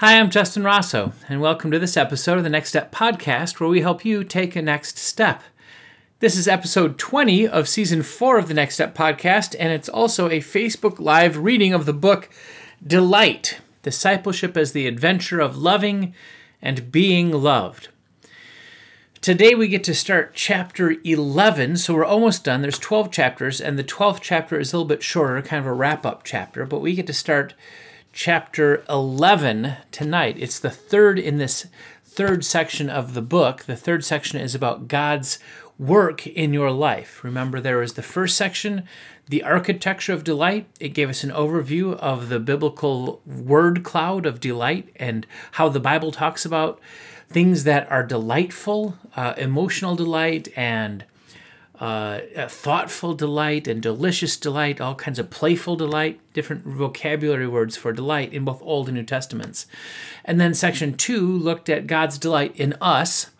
Hi, I'm Justin Rossow, and welcome to this episode of the Next Step podcast, where we help you take a next step. This is episode 20 of season 4 of the Next Step podcast, and it's also a Facebook Live reading of the book Delight Discipleship as the Adventure of Loving and Being Loved. Today we get to start chapter 11, so we're almost done. There's 12 chapters, and the 12th chapter is a little bit shorter, kind of a wrap up chapter, but we get to start chapter 11 tonight. It's the third in this third section of the book. The third section is about God's work in your life. Remember, there was the first section, the architecture of delight. It gave us an overview of the biblical word cloud of delight and how the Bible talks about things that are delightful, uh, emotional delight, and uh, thoughtful delight and delicious delight, all kinds of playful delight, different vocabulary words for delight in both Old and New Testaments. And then section two looked at God's delight in us.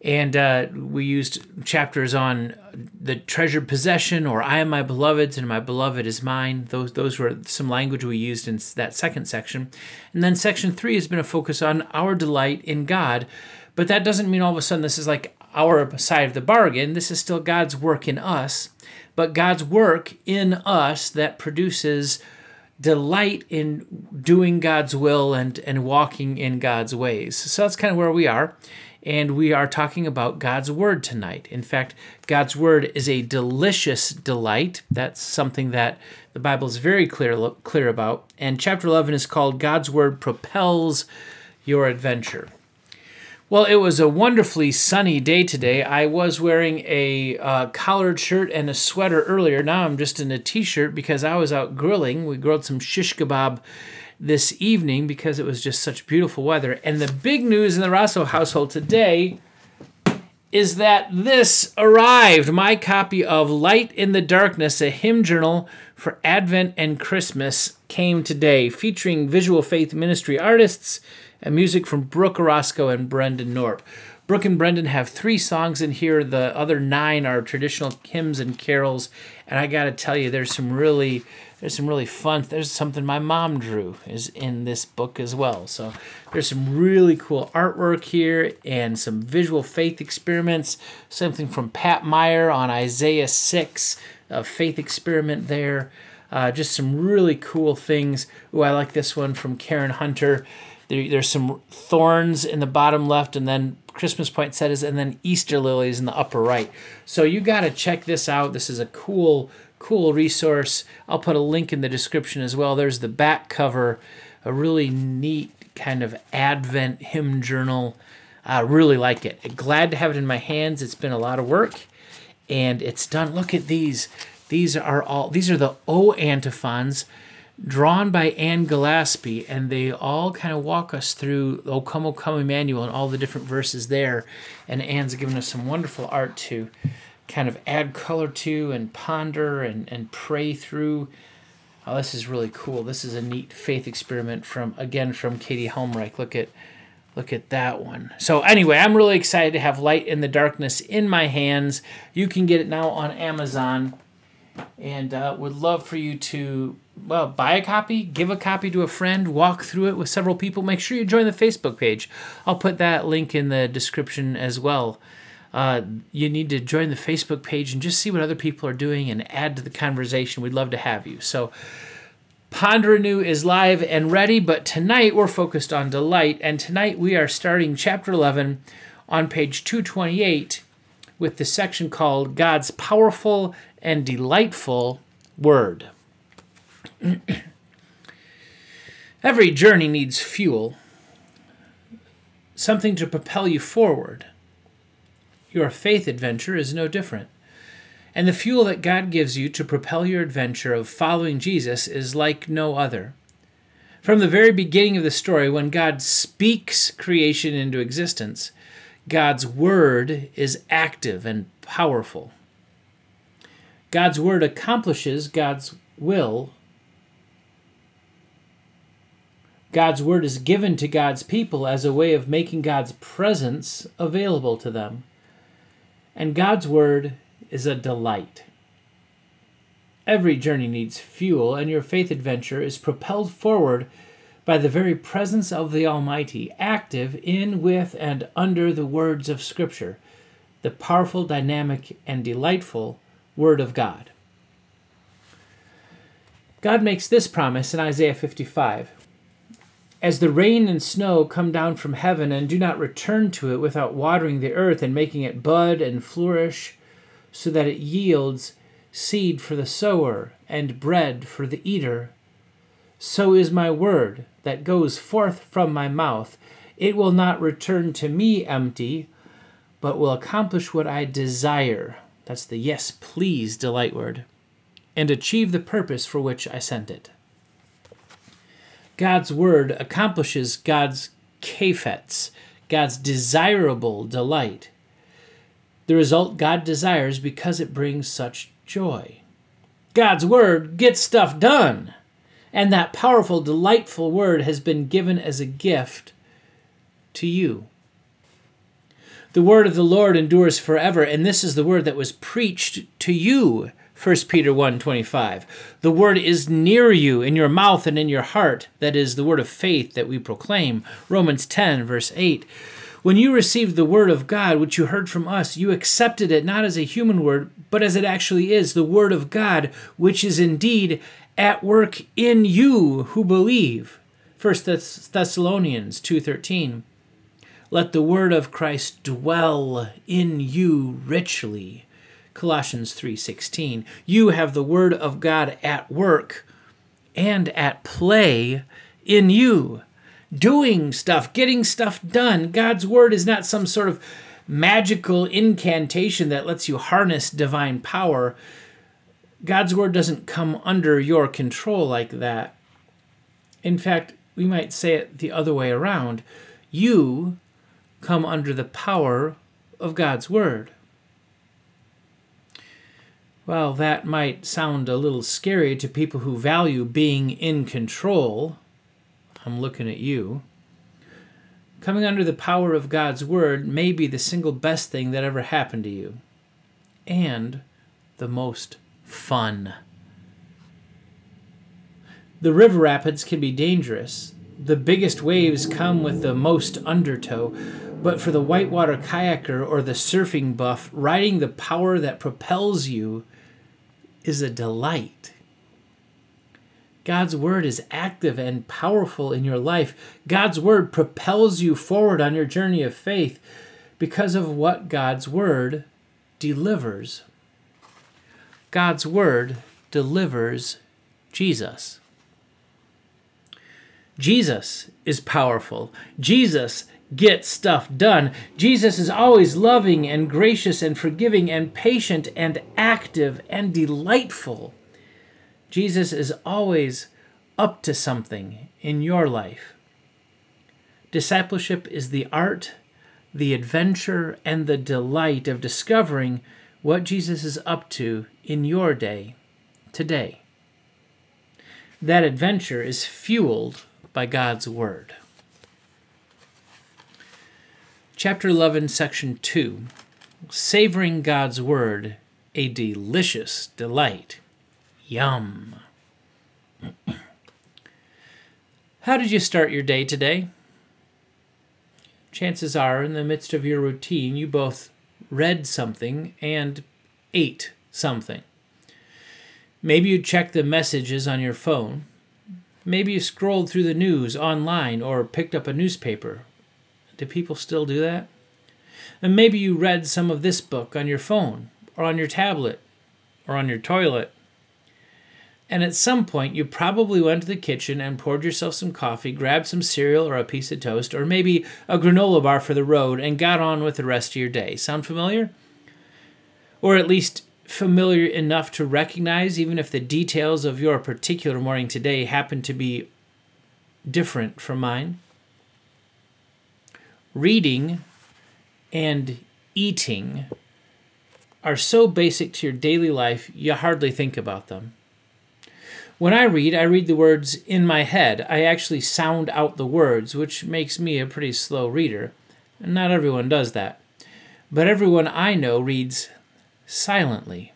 And uh, we used chapters on the treasured possession or I am my beloved's and my beloved is mine. Those, those were some language we used in that second section. And then section three has been a focus on our delight in God. But that doesn't mean all of a sudden this is like our side of the bargain. This is still God's work in us, but God's work in us that produces delight in doing God's will and, and walking in God's ways. So that's kind of where we are. And we are talking about God's Word tonight. In fact, God's Word is a delicious delight. That's something that the Bible is very clear, clear about. And chapter 11 is called God's Word Propels Your Adventure. Well, it was a wonderfully sunny day today. I was wearing a uh, collared shirt and a sweater earlier. Now I'm just in a t shirt because I was out grilling. We grilled some shish kebab this evening because it was just such beautiful weather. And the big news in the Rossow household today is that this arrived my copy of Light in the Darkness, a hymn journal for Advent and Christmas, came today, featuring visual faith ministry artists and music from Brooke Orozco and Brendan Norp. Brooke and Brendan have three songs in here. The other nine are traditional hymns and carols. And I got to tell you, there's some really, there's some really fun. There's something my mom drew is in this book as well. So there's some really cool artwork here and some visual faith experiments. Something from Pat Meyer on Isaiah six, a faith experiment there. Uh, just some really cool things. Oh, I like this one from Karen Hunter. There, there's some thorns in the bottom left, and then Christmas poinsettias, and then Easter lilies in the upper right. So you got to check this out. This is a cool, cool resource. I'll put a link in the description as well. There's the back cover, a really neat kind of Advent hymn journal. I really like it. Glad to have it in my hands. It's been a lot of work, and it's done. Look at these. These are all. These are the O antiphons drawn by Anne Gillespie, and they all kind of walk us through O Come, O Come Emmanuel and all the different verses there. And Anne's given us some wonderful art to kind of add color to and ponder and, and pray through. Oh, this is really cool. This is a neat faith experiment from again from Katie Helmreich. Look at look at that one. So anyway, I'm really excited to have Light in the Darkness in my hands. You can get it now on Amazon and uh, would love for you to well buy a copy give a copy to a friend walk through it with several people. Make sure you join the facebook page. I'll put that link in the description as well. Uh, you need to join the facebook page and just see what other people are doing and add to the conversation. We'd love to have you. So ponder anew is live and ready but tonight we're focused on delight. And tonight we are starting chapter 11 on page 228 with the section called god's powerful and delightful word. Every journey needs fuel, something to propel you forward. Your faith adventure is no different. And the fuel that God gives you to propel your adventure of following Jesus is like no other. From the very beginning of the story, when God speaks creation into existence, God's word is active and powerful. God's word accomplishes God's will. God's word is given to God's people as a way of making God's presence available to them. And God's word is a delight. Every journey needs fuel, and your faith adventure is propelled forward by the very presence of the Almighty, active in, with, and under the words of Scripture, the powerful, dynamic, and delightful Word of God. God makes this promise in Isaiah 55 As the rain and snow come down from heaven and do not return to it without watering the earth and making it bud and flourish, so that it yields seed for the sower and bread for the eater, so is my word that goes forth from my mouth. It will not return to me empty, but will accomplish what I desire. That's the yes, please delight word and achieve the purpose for which I sent it. God's word accomplishes God's kafets, God's desirable delight. The result God desires because it brings such joy. God's word gets stuff done. And that powerful, delightful word has been given as a gift to you. The word of the Lord endures forever, and this is the word that was preached to you 1 Peter 1:25. The word is near you in your mouth and in your heart, that is the word of faith that we proclaim. Romans 10 verse 8. When you received the word of God which you heard from us, you accepted it not as a human word, but as it actually is, the word of God, which is indeed at work in you who believe. 1 Thessalonians 2:13. Let the word of Christ dwell in you richly. Colossians 3:16. You have the word of God at work and at play in you, doing stuff, getting stuff done. God's word is not some sort of magical incantation that lets you harness divine power. God's word doesn't come under your control like that. In fact, we might say it the other way around. You come under the power of God's word. Well, that might sound a little scary to people who value being in control. I'm looking at you. Coming under the power of God's Word may be the single best thing that ever happened to you, and the most fun. The river rapids can be dangerous. The biggest waves come with the most undertow, but for the whitewater kayaker or the surfing buff, riding the power that propels you is a delight. God's word is active and powerful in your life. God's word propels you forward on your journey of faith because of what God's word delivers. God's word delivers Jesus. Jesus is powerful. Jesus gets stuff done. Jesus is always loving and gracious and forgiving and patient and active and delightful. Jesus is always up to something in your life. Discipleship is the art, the adventure, and the delight of discovering what Jesus is up to in your day, today. That adventure is fueled by God's Word. Chapter 11, Section 2 Savoring God's Word, a delicious delight. Yum. How did you start your day today? Chances are, in the midst of your routine, you both read something and ate something. Maybe you checked the messages on your phone. Maybe you scrolled through the news online or picked up a newspaper do people still do that? And maybe you read some of this book on your phone, or on your tablet, or on your toilet. And at some point, you probably went to the kitchen and poured yourself some coffee, grabbed some cereal or a piece of toast, or maybe a granola bar for the road, and got on with the rest of your day. Sound familiar? Or at least familiar enough to recognize, even if the details of your particular morning today happen to be different from mine? reading and eating are so basic to your daily life, you hardly think about them. When I read, I read the words in my head. I actually sound out the words, which makes me a pretty slow reader. And not everyone does that. But everyone I know reads silently.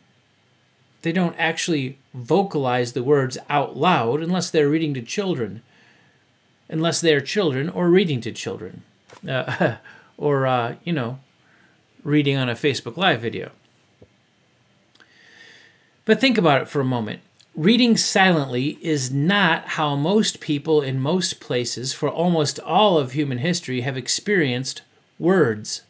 They don't actually vocalize the words out loud unless they're reading to children unless they are children or reading to children, uh, or, uh, you know, reading on a Facebook Live video. But think about it for a moment. Reading silently is not how most people in most places for almost all of human history have experienced words.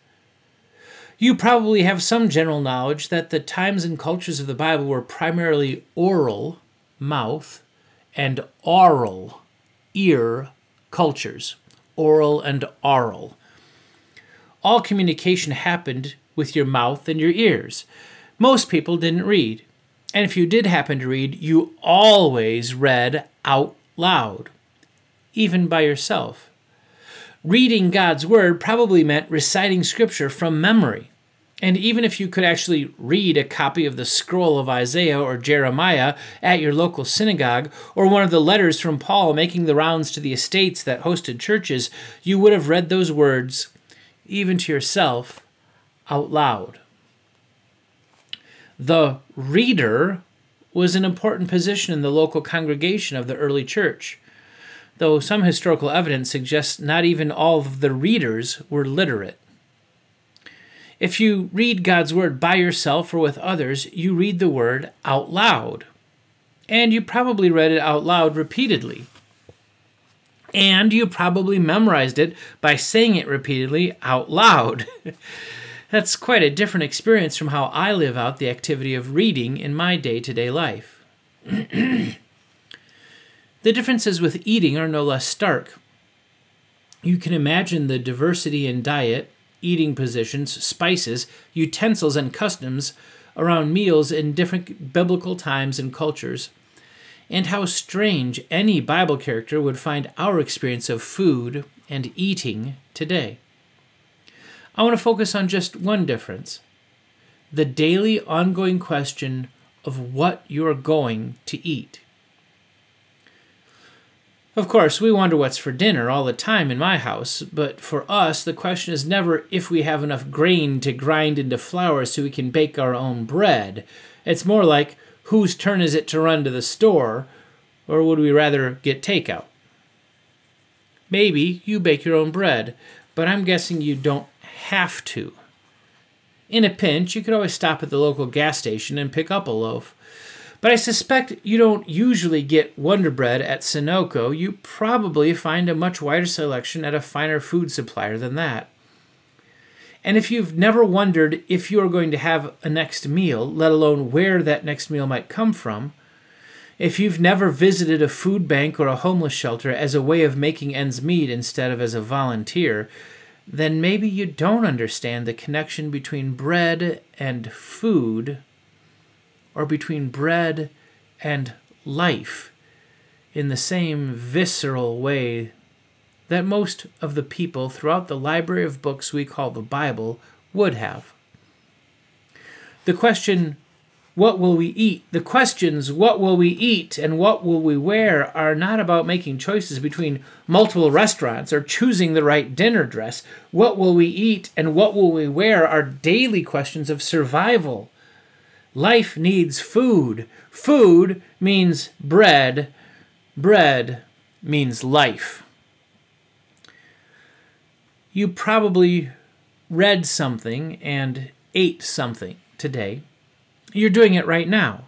You probably have some general knowledge that the times and cultures of the Bible were primarily oral, mouth, and oral, ear cultures. Oral and oral. All communication happened with your mouth and your ears. Most people didn't read. And if you did happen to read, you always read out loud, even by yourself. Reading God's Word probably meant reciting Scripture from memory. And even if you could actually read a copy of the scroll of Isaiah or Jeremiah at your local synagogue, or one of the letters from Paul making the rounds to the estates that hosted churches, you would have read those words, even to yourself, out loud. The reader was an important position in the local congregation of the early church, though some historical evidence suggests not even all of the readers were literate. If you read God's Word by yourself or with others, you read the Word out loud. And you probably read it out loud repeatedly. And you probably memorized it by saying it repeatedly out loud. That's quite a different experience from how I live out the activity of reading in my day to day life. the differences with eating are no less stark. You can imagine the diversity in diet, eating positions, spices, utensils, and customs around meals in different biblical times and cultures, and how strange any Bible character would find our experience of food and eating today. I want to focus on just one difference the daily ongoing question of what you're going to eat. Of course, we wonder what's for dinner all the time in my house, but for us, the question is never if we have enough grain to grind into flour so we can bake our own bread. It's more like whose turn is it to run to the store, or would we rather get takeout? Maybe you bake your own bread, but I'm guessing you don't have to. In a pinch, you could always stop at the local gas station and pick up a loaf. But I suspect you don't usually get Wonder Bread at Sunoco. You probably find a much wider selection at a finer food supplier than that. And if you've never wondered if you are going to have a next meal, let alone where that next meal might come from, if you've never visited a food bank or a homeless shelter as a way of making ends meet instead of as a volunteer, then maybe you don't understand the connection between bread and food or between bread and life in the same visceral way that most of the people throughout the library of books we call the Bible would have. The question, what will we eat? The questions, what will we eat and what will we wear, are not about making choices between multiple restaurants or choosing the right dinner dress. What will we eat and what will we wear are daily questions of survival. Life needs food. Food means bread. Bread means life. You probably read something and ate something today you're doing it right now.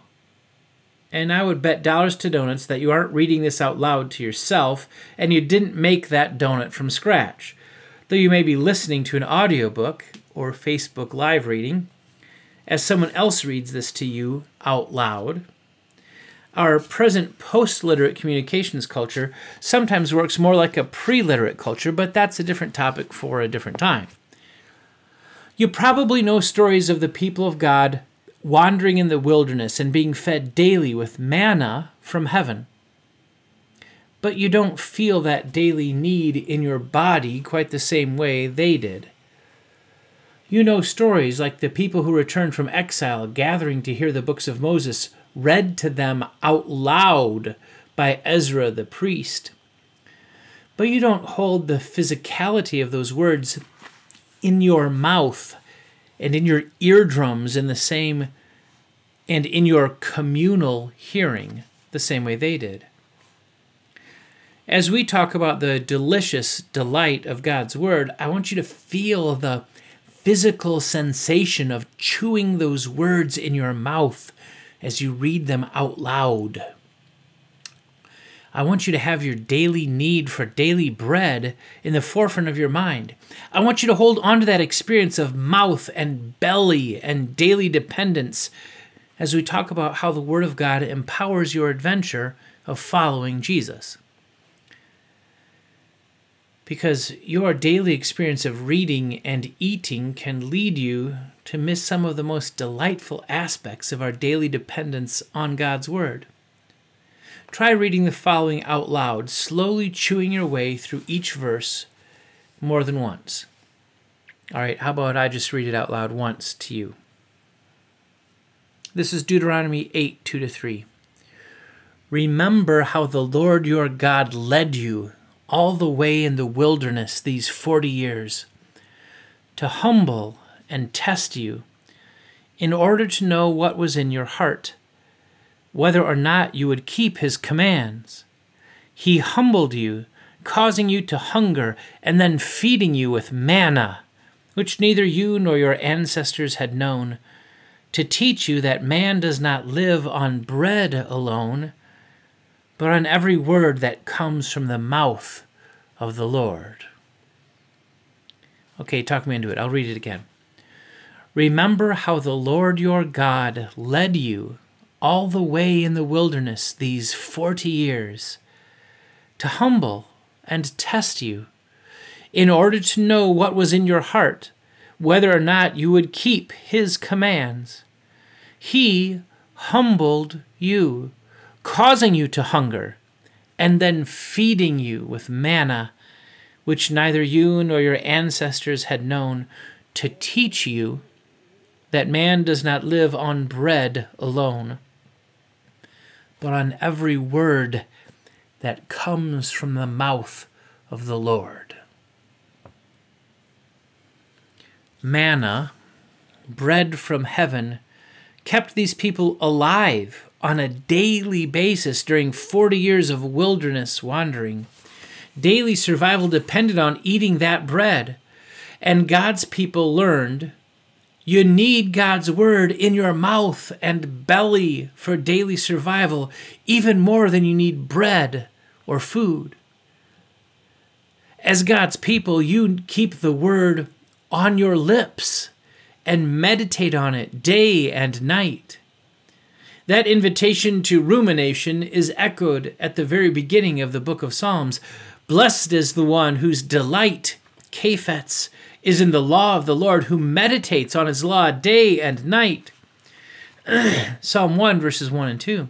And I would bet dollars to donuts that you aren't reading this out loud to yourself and you didn't make that donut from scratch. Though you may be listening to an audiobook or Facebook live reading as someone else reads this to you out loud. Our present post literate communications culture sometimes works more like a pre literate culture, but that's a different topic for a different time. You probably know stories of the people of God wandering in the wilderness and being fed daily with manna from heaven. But you don't feel that daily need in your body quite the same way they did. You know stories like the people who returned from exile gathering to hear the books of Moses read to them out loud by Ezra the priest. But you don't hold the physicality of those words in your mouth and in your eardrums in the same and in your communal hearing the same way they did. As we talk about the delicious delight of God's Word, I want you to feel the physical sensation of chewing those words in your mouth as you read them out loud. I want you to have your daily need for daily bread in the forefront of your mind. I want you to hold on to that experience of mouth and belly and daily dependence as we talk about how the Word of God empowers your adventure of following Jesus because your daily experience of reading and eating can lead you to miss some of the most delightful aspects of our daily dependence on God's Word. Try reading the following out loud, slowly chewing your way through each verse more than once. All right, how about I just read it out loud once to you? This is Deuteronomy 8 2 to 3. Remember how the Lord your God led you all the way in the wilderness these 40 years to humble and test you in order to know what was in your heart, whether or not you would keep his commands. He humbled you, causing you to hunger, and then feeding you with manna, which neither you nor your ancestors had known, to teach you that man does not live on bread alone but on every word that comes from the mouth of the Lord. Okay, talk me into it. I'll read it again. Remember how the Lord your God led you all the way in the wilderness these forty years to humble and test you in order to know what was in your heart, whether or not you would keep his commands. He humbled you causing you to hunger, and then feeding you with manna, which neither you nor your ancestors had known, to teach you that man does not live on bread alone, but on every word that comes from the mouth of the Lord. Manna, bread from heaven, kept these people alive on a daily basis during 40 years of wilderness wandering. Daily survival depended on eating that bread. And God's people learned you need God's word in your mouth and belly for daily survival, even more than you need bread or food. As God's people, you keep the word on your lips and meditate on it day and night. That invitation to rumination is echoed at the very beginning of the book of Psalms. Blessed is the one whose delight, kaphets, is in the law of the Lord, who meditates on his law day and night. Psalm 1, verses 1 and 2.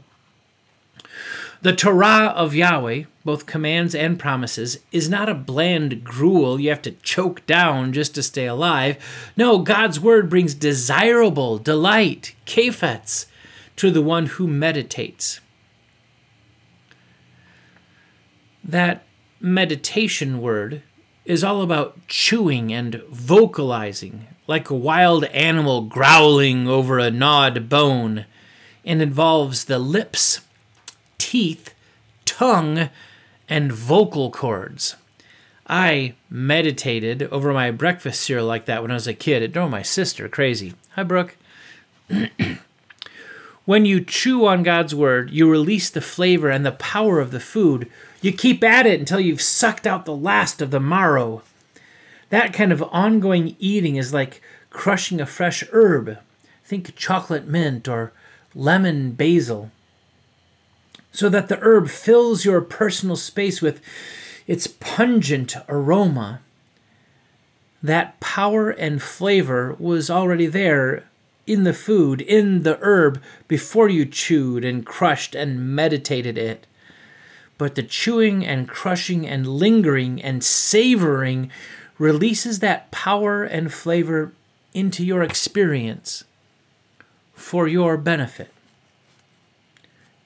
The Torah of Yahweh, both commands and promises, is not a bland gruel you have to choke down just to stay alive. No, God's word brings desirable delight, kaphets, to the one who meditates. That meditation word is all about chewing and vocalizing, like a wild animal growling over a gnawed bone, and involves the lips, teeth, tongue, and vocal cords. I meditated over my breakfast cereal like that when I was a kid. It drove my sister crazy. Hi, Brooke. When you chew on God's word, you release the flavor and the power of the food. You keep at it until you've sucked out the last of the marrow. That kind of ongoing eating is like crushing a fresh herb. Think chocolate mint or lemon basil. So that the herb fills your personal space with its pungent aroma. That power and flavor was already there in the food, in the herb, before you chewed and crushed and meditated it. But the chewing and crushing and lingering and savoring releases that power and flavor into your experience for your benefit.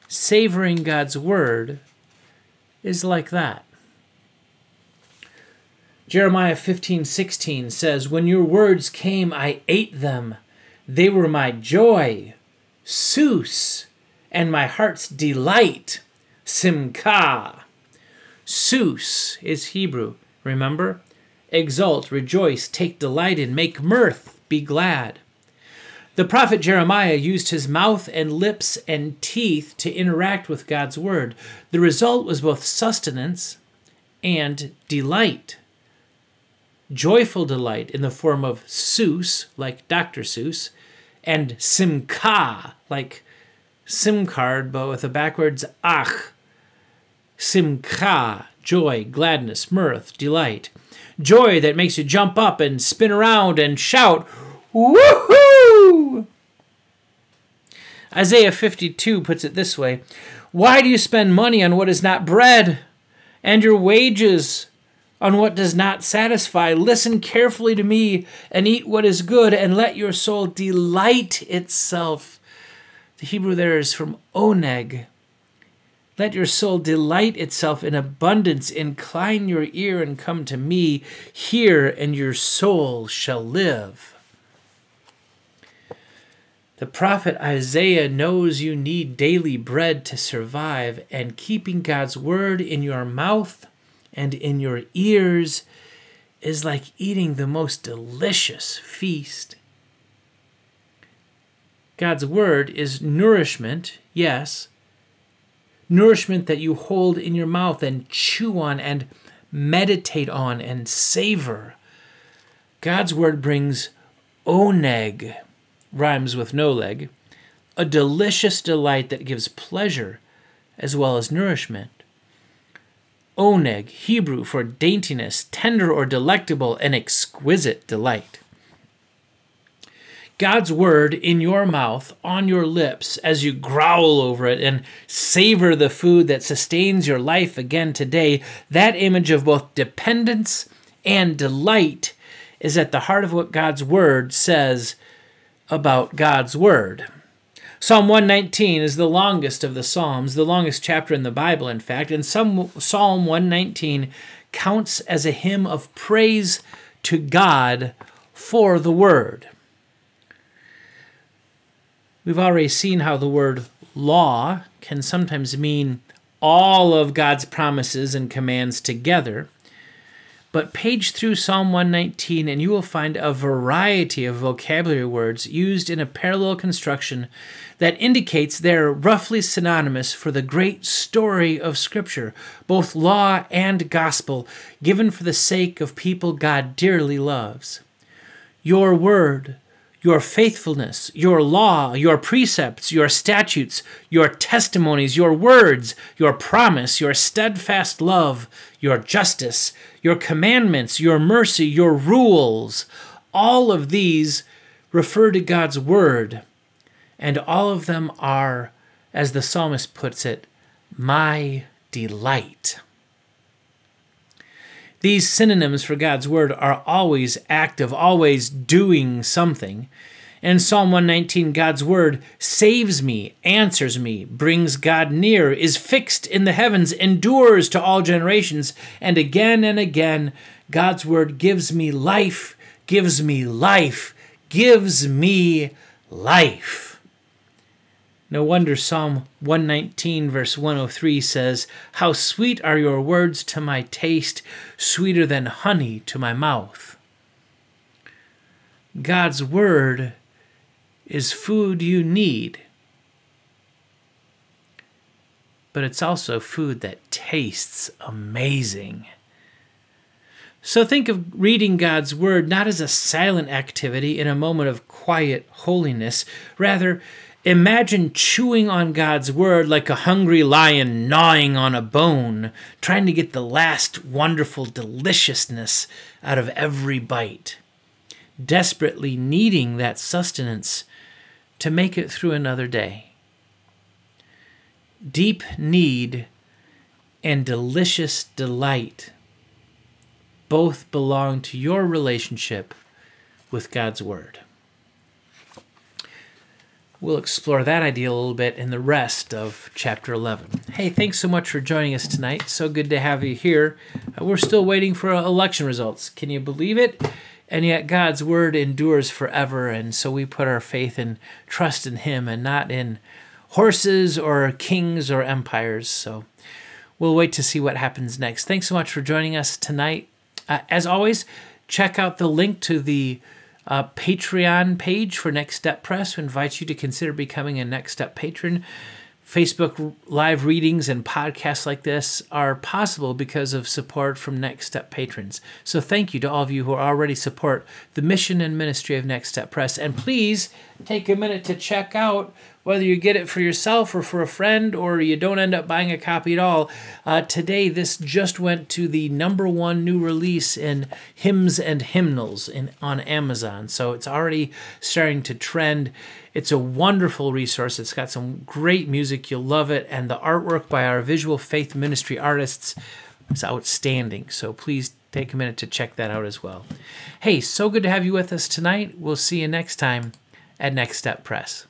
Savoring God's Word is like that. Jeremiah 15 16 says, When your words came, I ate them they were my joy, Sus, and my heart's delight, Simcha. Sus is Hebrew. Remember? Exult, rejoice, take delight in, make mirth, be glad. The prophet Jeremiah used his mouth and lips and teeth to interact with God's word. The result was both sustenance and delight. Joyful delight in the form of Sus, like Dr. Seuss, and Simcha, like SIM card, but with a backwards ach. Simcha, joy, gladness, mirth, delight. Joy that makes you jump up and spin around and shout, Woohoo! Isaiah 52 puts it this way Why do you spend money on what is not bread, and your wages on what does not satisfy? Listen carefully to me and eat what is good, and let your soul delight itself. The Hebrew there is from oneg. Let your soul delight itself in abundance. Incline your ear and come to me. Hear, and your soul shall live. The prophet Isaiah knows you need daily bread to survive, and keeping God's word in your mouth and in your ears is like eating the most delicious feast. God's word is nourishment, yes, nourishment that you hold in your mouth and chew on and meditate on and savor. God's word brings oneg rhymes with no leg, a delicious delight that gives pleasure as well as nourishment. Oneg, Hebrew for daintiness, tender or delectable, and exquisite delight. God's word in your mouth, on your lips, as you growl over it and savor the food that sustains your life again today, that image of both dependence and delight is at the heart of what God's word says about God's Word. Psalm 119 is the longest of the Psalms, the longest chapter in the Bible, in fact, and some, Psalm 119 counts as a hymn of praise to God for the Word. We've already seen how the word law can sometimes mean all of God's promises and commands together. But page through Psalm 119, and you will find a variety of vocabulary words used in a parallel construction that indicates they're roughly synonymous for the great story of Scripture, both law and gospel, given for the sake of people God dearly loves. Your word, your faithfulness, your law, your precepts, your statutes, your testimonies, your words, your promise, your steadfast love, your justice, your commandments, your mercy, your rules, all of these refer to God's word. And all of them are, as the psalmist puts it, my delight. These synonyms for God's word are always active, always doing something. In Psalm 119, God's word saves me, answers me, brings God near, is fixed in the heavens, endures to all generations. And again and again, God's word gives me life, gives me life, gives me life. No wonder Psalm 119, verse 103 says, How sweet are your words to my taste, sweeter than honey to my mouth. God's word is food you need, but it's also food that tastes amazing. So think of reading God's Word not as a silent activity in a moment of quiet holiness. Rather, Imagine chewing on God's word like a hungry lion gnawing on a bone, trying to get the last wonderful deliciousness out of every bite, desperately needing that sustenance to make it through another day. Deep need and delicious delight both belong to your relationship with God's Word. We'll explore that idea a little bit in the rest of chapter 11. Hey, thanks so much for joining us tonight. So good to have you here. Uh, we're still waiting for election results. Can you believe it? And yet God's word endures forever, and so we put our faith and trust in Him and not in horses or kings or empires. So we'll wait to see what happens next. Thanks so much for joining us tonight. Uh, as always, check out the link to the uh, Patreon page for Next Step Press. We invite you to consider becoming a Next Step patron. Facebook live readings and podcasts like this are possible because of support from Next Step patrons. So thank you to all of you who already support the mission and ministry of Next Step Press. And please take a minute to check out whether you get it for yourself or for a friend or you don't end up buying a copy at all. Uh, today, this just went to the number one new release in hymns and hymnals in, on Amazon. So it's already starting to trend. It's a wonderful resource. It's got some great music. You'll love it. And the artwork by our visual faith ministry artists is outstanding. So please take a minute to check that out as well. Hey, so good to have you with us tonight. We'll see you next time at Next Step Press.